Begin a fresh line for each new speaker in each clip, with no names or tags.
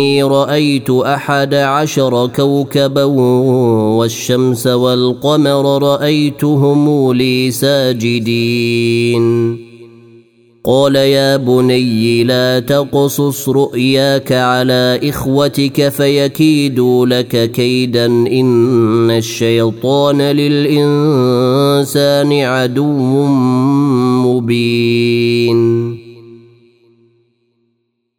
إني رأيت أحد عشر كوكبا والشمس والقمر رأيتهم لي ساجدين. قال يا بني لا تقصص رؤياك على إخوتك فيكيدوا لك كيدا إن الشيطان للإنسان عدو مبين.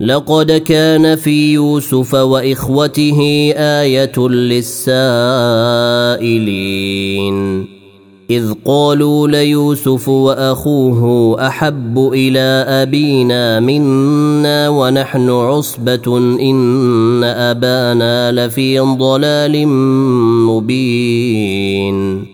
لقد كان في يوسف وإخوته آية للسائلين. إذ قالوا ليوسف وأخوه أحب إلى أبينا منا ونحن عصبة إن أبانا لفي ضلال مبين.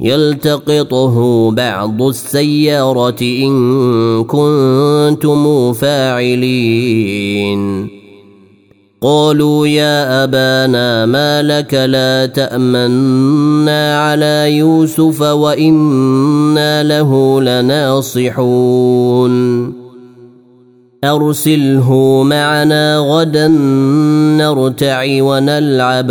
يلتقطه بعض السيارة إن كنتم فاعلين. قالوا يا أبانا ما لك لا تأمنا على يوسف وإنا له لناصحون. أرسله معنا غدا نرتع ونلعب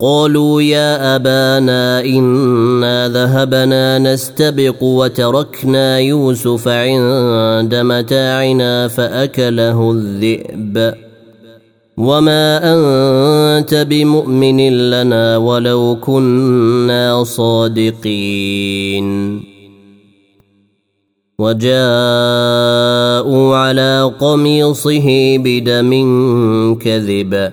قالوا يا أبانا إنا ذهبنا نستبق وتركنا يوسف عند متاعنا فأكله الذئب. وما أنت بمؤمن لنا ولو كنا صادقين. وجاءوا على قميصه بدم كذب.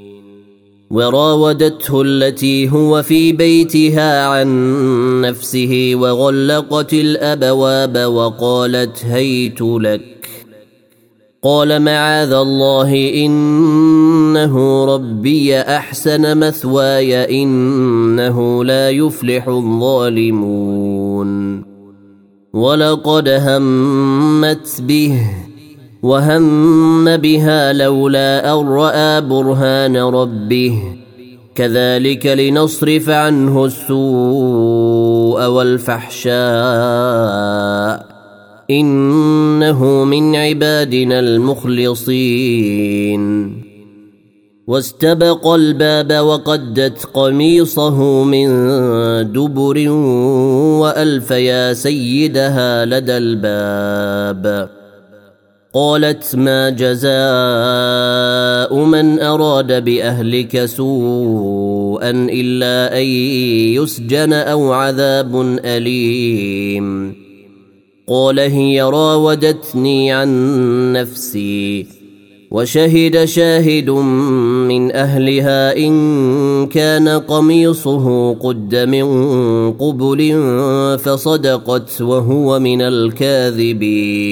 وراودته التي هو في بيتها عن نفسه وغلقت الأبواب وقالت هيت لك. قال معاذ الله إنه ربي أحسن مثواي إنه لا يفلح الظالمون. ولقد همت به وهم بها لولا ان راى برهان ربه كذلك لنصرف عنه السوء والفحشاء انه من عبادنا المخلصين واستبق الباب وقدت قميصه من دبر والف يا سيدها لدى الباب قالت ما جزاء من أراد بأهلك سوءا إلا أن يسجن أو عذاب أليم. قال هي راودتني عن نفسي وشهد شاهد من أهلها إن كان قميصه قد من قبل فصدقت وهو من الكاذبين.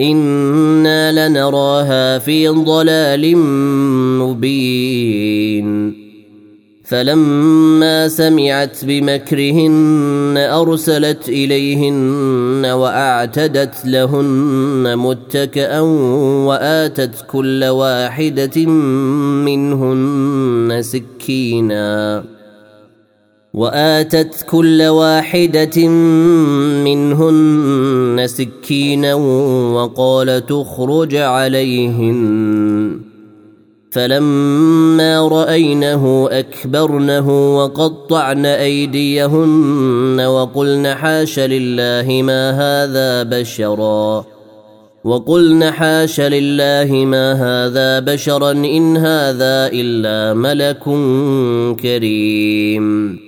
أنا لنراها في ضلال مبين. فلما سمعت بمكرهن ارسلت اليهن واعتدت لهن متكئا واتت كل واحدة منهن سكينا. وآتت كل واحدة منهن سكينا وقال تخرج عليهن. فلما رأينه أكبرنه وقطعن أيديهن وقلن حاش لله ما هذا بشرا. وقلن حاش لله ما هذا بشرا إن هذا إلا ملك كريم.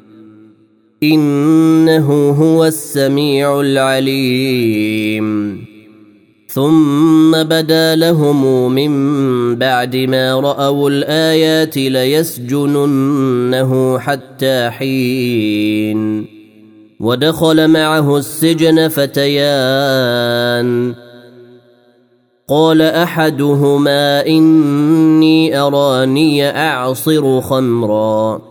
إنه هو السميع العليم. ثم بدا لهم من بعد ما رأوا الآيات ليسجننه حتى حين. ودخل معه السجن فتيان. قال أحدهما إني أراني أعصر خمرا.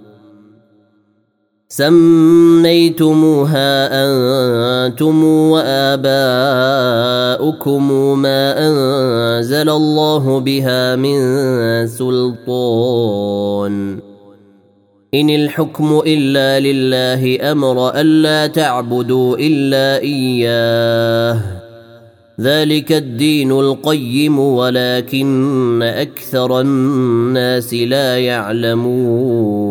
سميتموها أنتم وآباؤكم ما أنزل الله بها من سلطان. إن الحكم إلا لله أمر ألا تعبدوا إلا إياه. ذلك الدين القيم ولكن أكثر الناس لا يعلمون.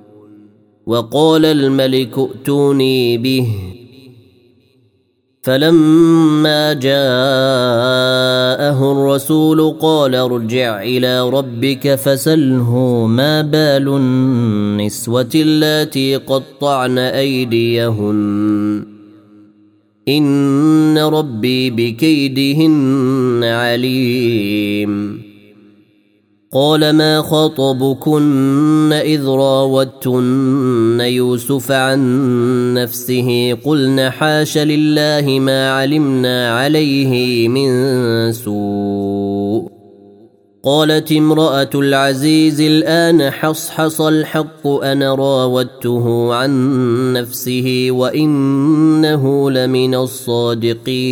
وقال الملك ائتوني به. فلما جاءه الرسول قال ارجع إلى ربك فسله ما بال النسوة اللاتي قطعن أيديهن. إن ربي بكيدهن عليم. قال ما خطبكن إذ راوتن يوسف عن نفسه قلن حاش لله ما علمنا عليه من سوء. قالت امرأة العزيز الآن حصحص الحق أنا راودته عن نفسه وإنه لمن الصادقين.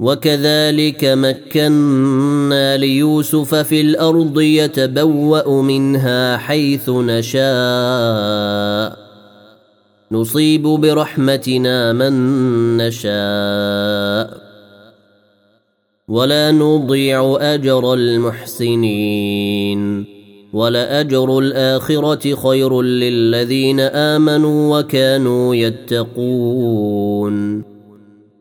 وكذلك مكنا ليوسف في الأرض يتبوأ منها حيث نشاء. نصيب برحمتنا من نشاء. ولا نضيع أجر المحسنين. ولأجر الآخرة خير للذين آمنوا وكانوا يتقون.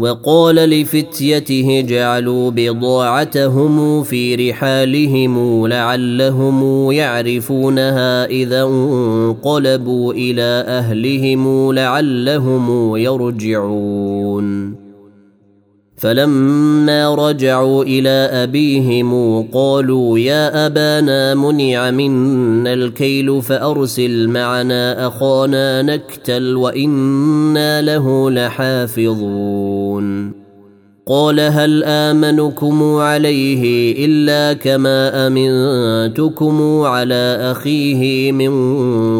وقال لفتيته جعلوا بضاعتهم في رحالهم لعلهم يعرفونها إذا انقلبوا إلى أهلهم لعلهم يرجعون. فلما رجعوا إلى أبيهم قالوا يا أبانا منع منا الكيل فأرسل معنا أخانا نكتل وإنا له لحافظون. قال هل آمنكم عليه إلا كما أمنتكم على أخيه من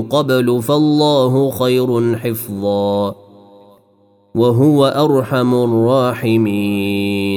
قبل فالله خير حفظا وهو أرحم الراحمين.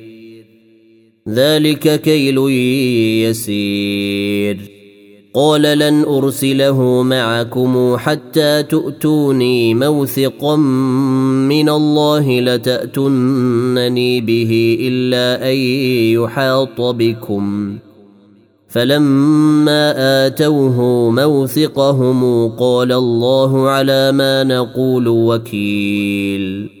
ذلك كيل يسير. قال لن أرسله معكم حتى تؤتوني موثقا من الله لتاتونني به إلا أن يحاط بكم. فلما آتوه موثقهم قال الله على ما نقول وكيل.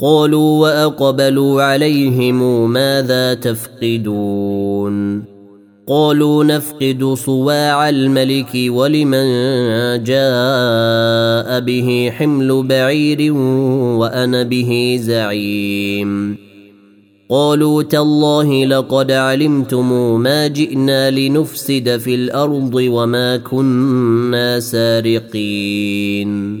قالوا وأقبلوا عليهم ماذا تفقدون قالوا نفقد صواع الملك ولمن جاء به حمل بعير وأنا به زعيم قالوا تالله لقد علمتم ما جئنا لنفسد في الأرض وما كنا سارقين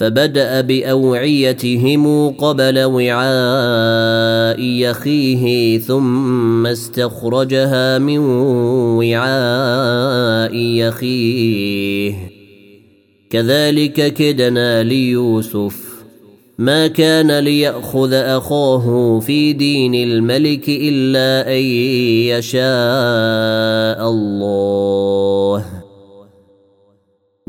فبدأ بأوعيتهم قبل وعاء يخيه ثم استخرجها من وعاء يخيه. كذلك كدنا ليوسف. ما كان ليأخذ أخاه في دين الملك إلا أن يشاء الله.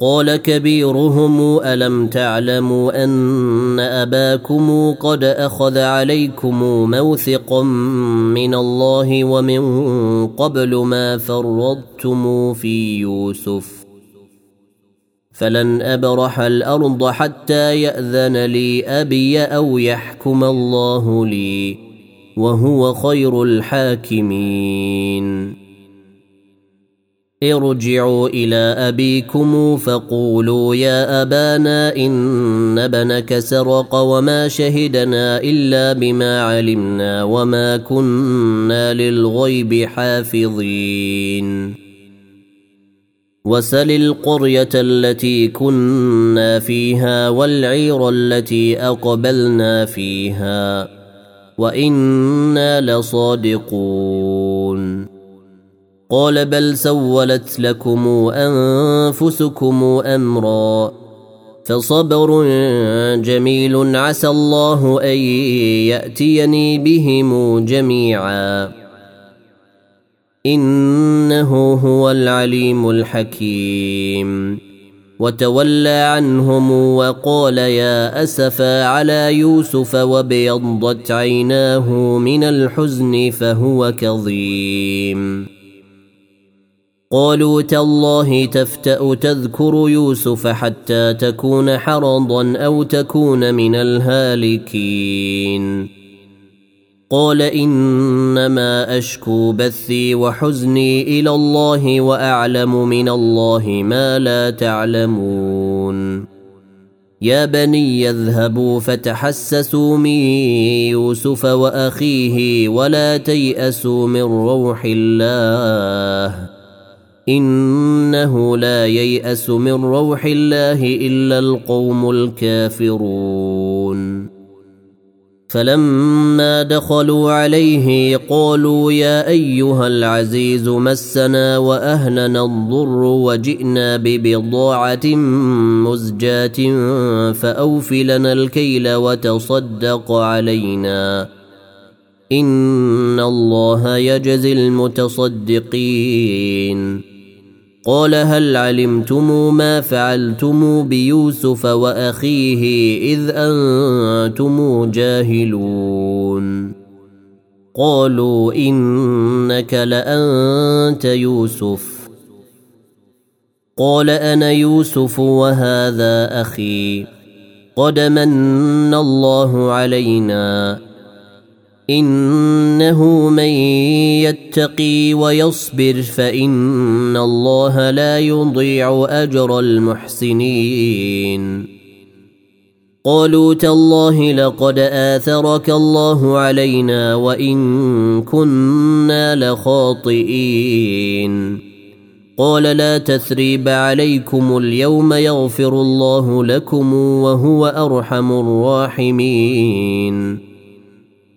قال كبيرهم ألم تعلموا أن أباكم قد أخذ عليكم موثقا من الله ومن قبل ما فرضتم في يوسف؟ فلن أبرح الأرض حتى يأذن لي أبي أو يحكم الله لي وهو خير الحاكمين. ارجعوا إلى أبيكم فقولوا يا أبانا إن ابنك سرق وما شهدنا إلا بما علمنا وما كنا للغيب حافظين. وسل القرية التي كنا فيها والعير التي أقبلنا فيها وإنا لصادقون. قال بل سولت لكم أنفسكم أمرا فصبر جميل عسى الله أن يأتيني بهم جميعا إنه هو العليم الحكيم وتولى عنهم وقال يا اسفا على يوسف وابيضت عيناه من الحزن فهو كظيم قالوا تالله تفتأ تذكر يوسف حتى تكون حرضا أو تكون من الهالكين. قال إنما أشكو بثي وحزني إلى الله وأعلم من الله ما لا تعلمون. يا بني يذهبوا فتحسسوا من يوسف وأخيه ولا تيأسوا من روح الله. إنه لا ييأس من روح الله إلا القوم الكافرون. فلما دخلوا عليه قالوا يا أيها العزيز مسنا وأهلنا الضر وجئنا ببضاعة مزجاة فأوف لنا الكيل وتصدق علينا. إن الله يجزي المتصدقين. قال هل علمتم ما فعلتم بيوسف وأخيه إذ أنتم جاهلون؟ قالوا إنك لأنت يوسف. قال أنا يوسف وهذا أخي. قد من الله علينا. إنه من يتقي ويصبر فإن الله لا يضيع أجر المحسنين. قالوا تالله لقد آثرك الله علينا وإن كنا لخاطئين. قال لا تثريب عليكم اليوم يغفر الله لكم وهو أرحم الراحمين.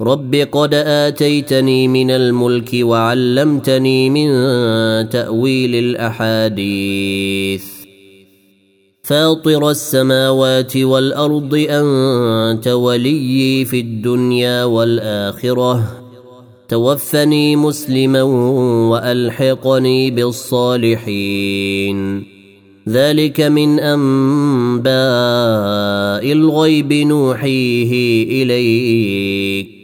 رب قد اتيتني من الملك وعلمتني من تاويل الاحاديث. فاطر السماوات والارض انت وليي في الدنيا والاخره. توفني مسلما والحقني بالصالحين. ذلك من انباء الغيب نوحيه اليك.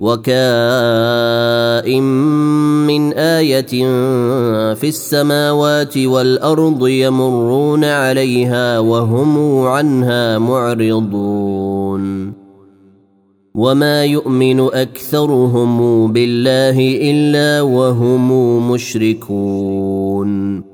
وكائن من آية في السماوات والأرض يمرون عليها وهم عنها معرضون. وما يؤمن أكثرهم بالله إلا وهم مشركون.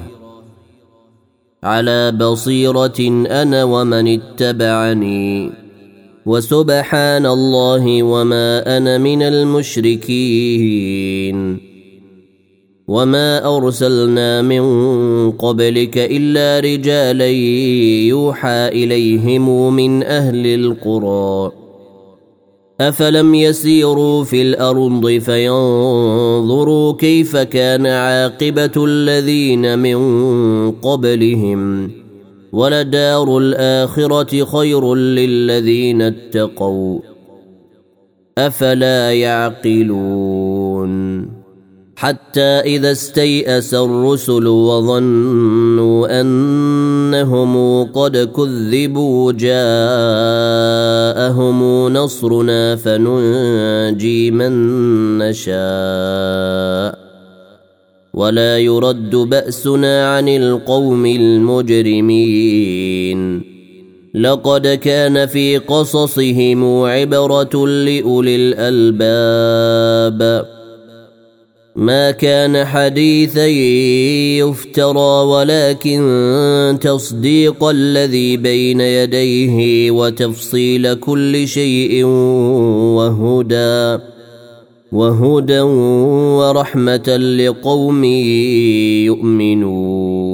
على بصيرة أنا ومن اتبعني. وسبحان الله وما أنا من المشركين. وما أرسلنا من قبلك إلا رجالا يوحى إليهم من أهل القرى. افلم يسيروا في الأرض فينظروا كيف كان عاقبه الذين من قبلهم ولدار الاخره خير للذين اتقوا افلا يعقلون حتى اذا استيأس الرسل وظنوا إنهم قد كذبوا جاءهم نصرنا فننجي من نشاء ولا يرد بأسنا عن القوم المجرمين لقد كان في قصصهم عبرة لأولي الألباب ما كان حديثا يفترى ولكن تصديق الذي بين يديه وتفصيل كل شيء وهدى وهدى ورحمة لقوم يؤمنون.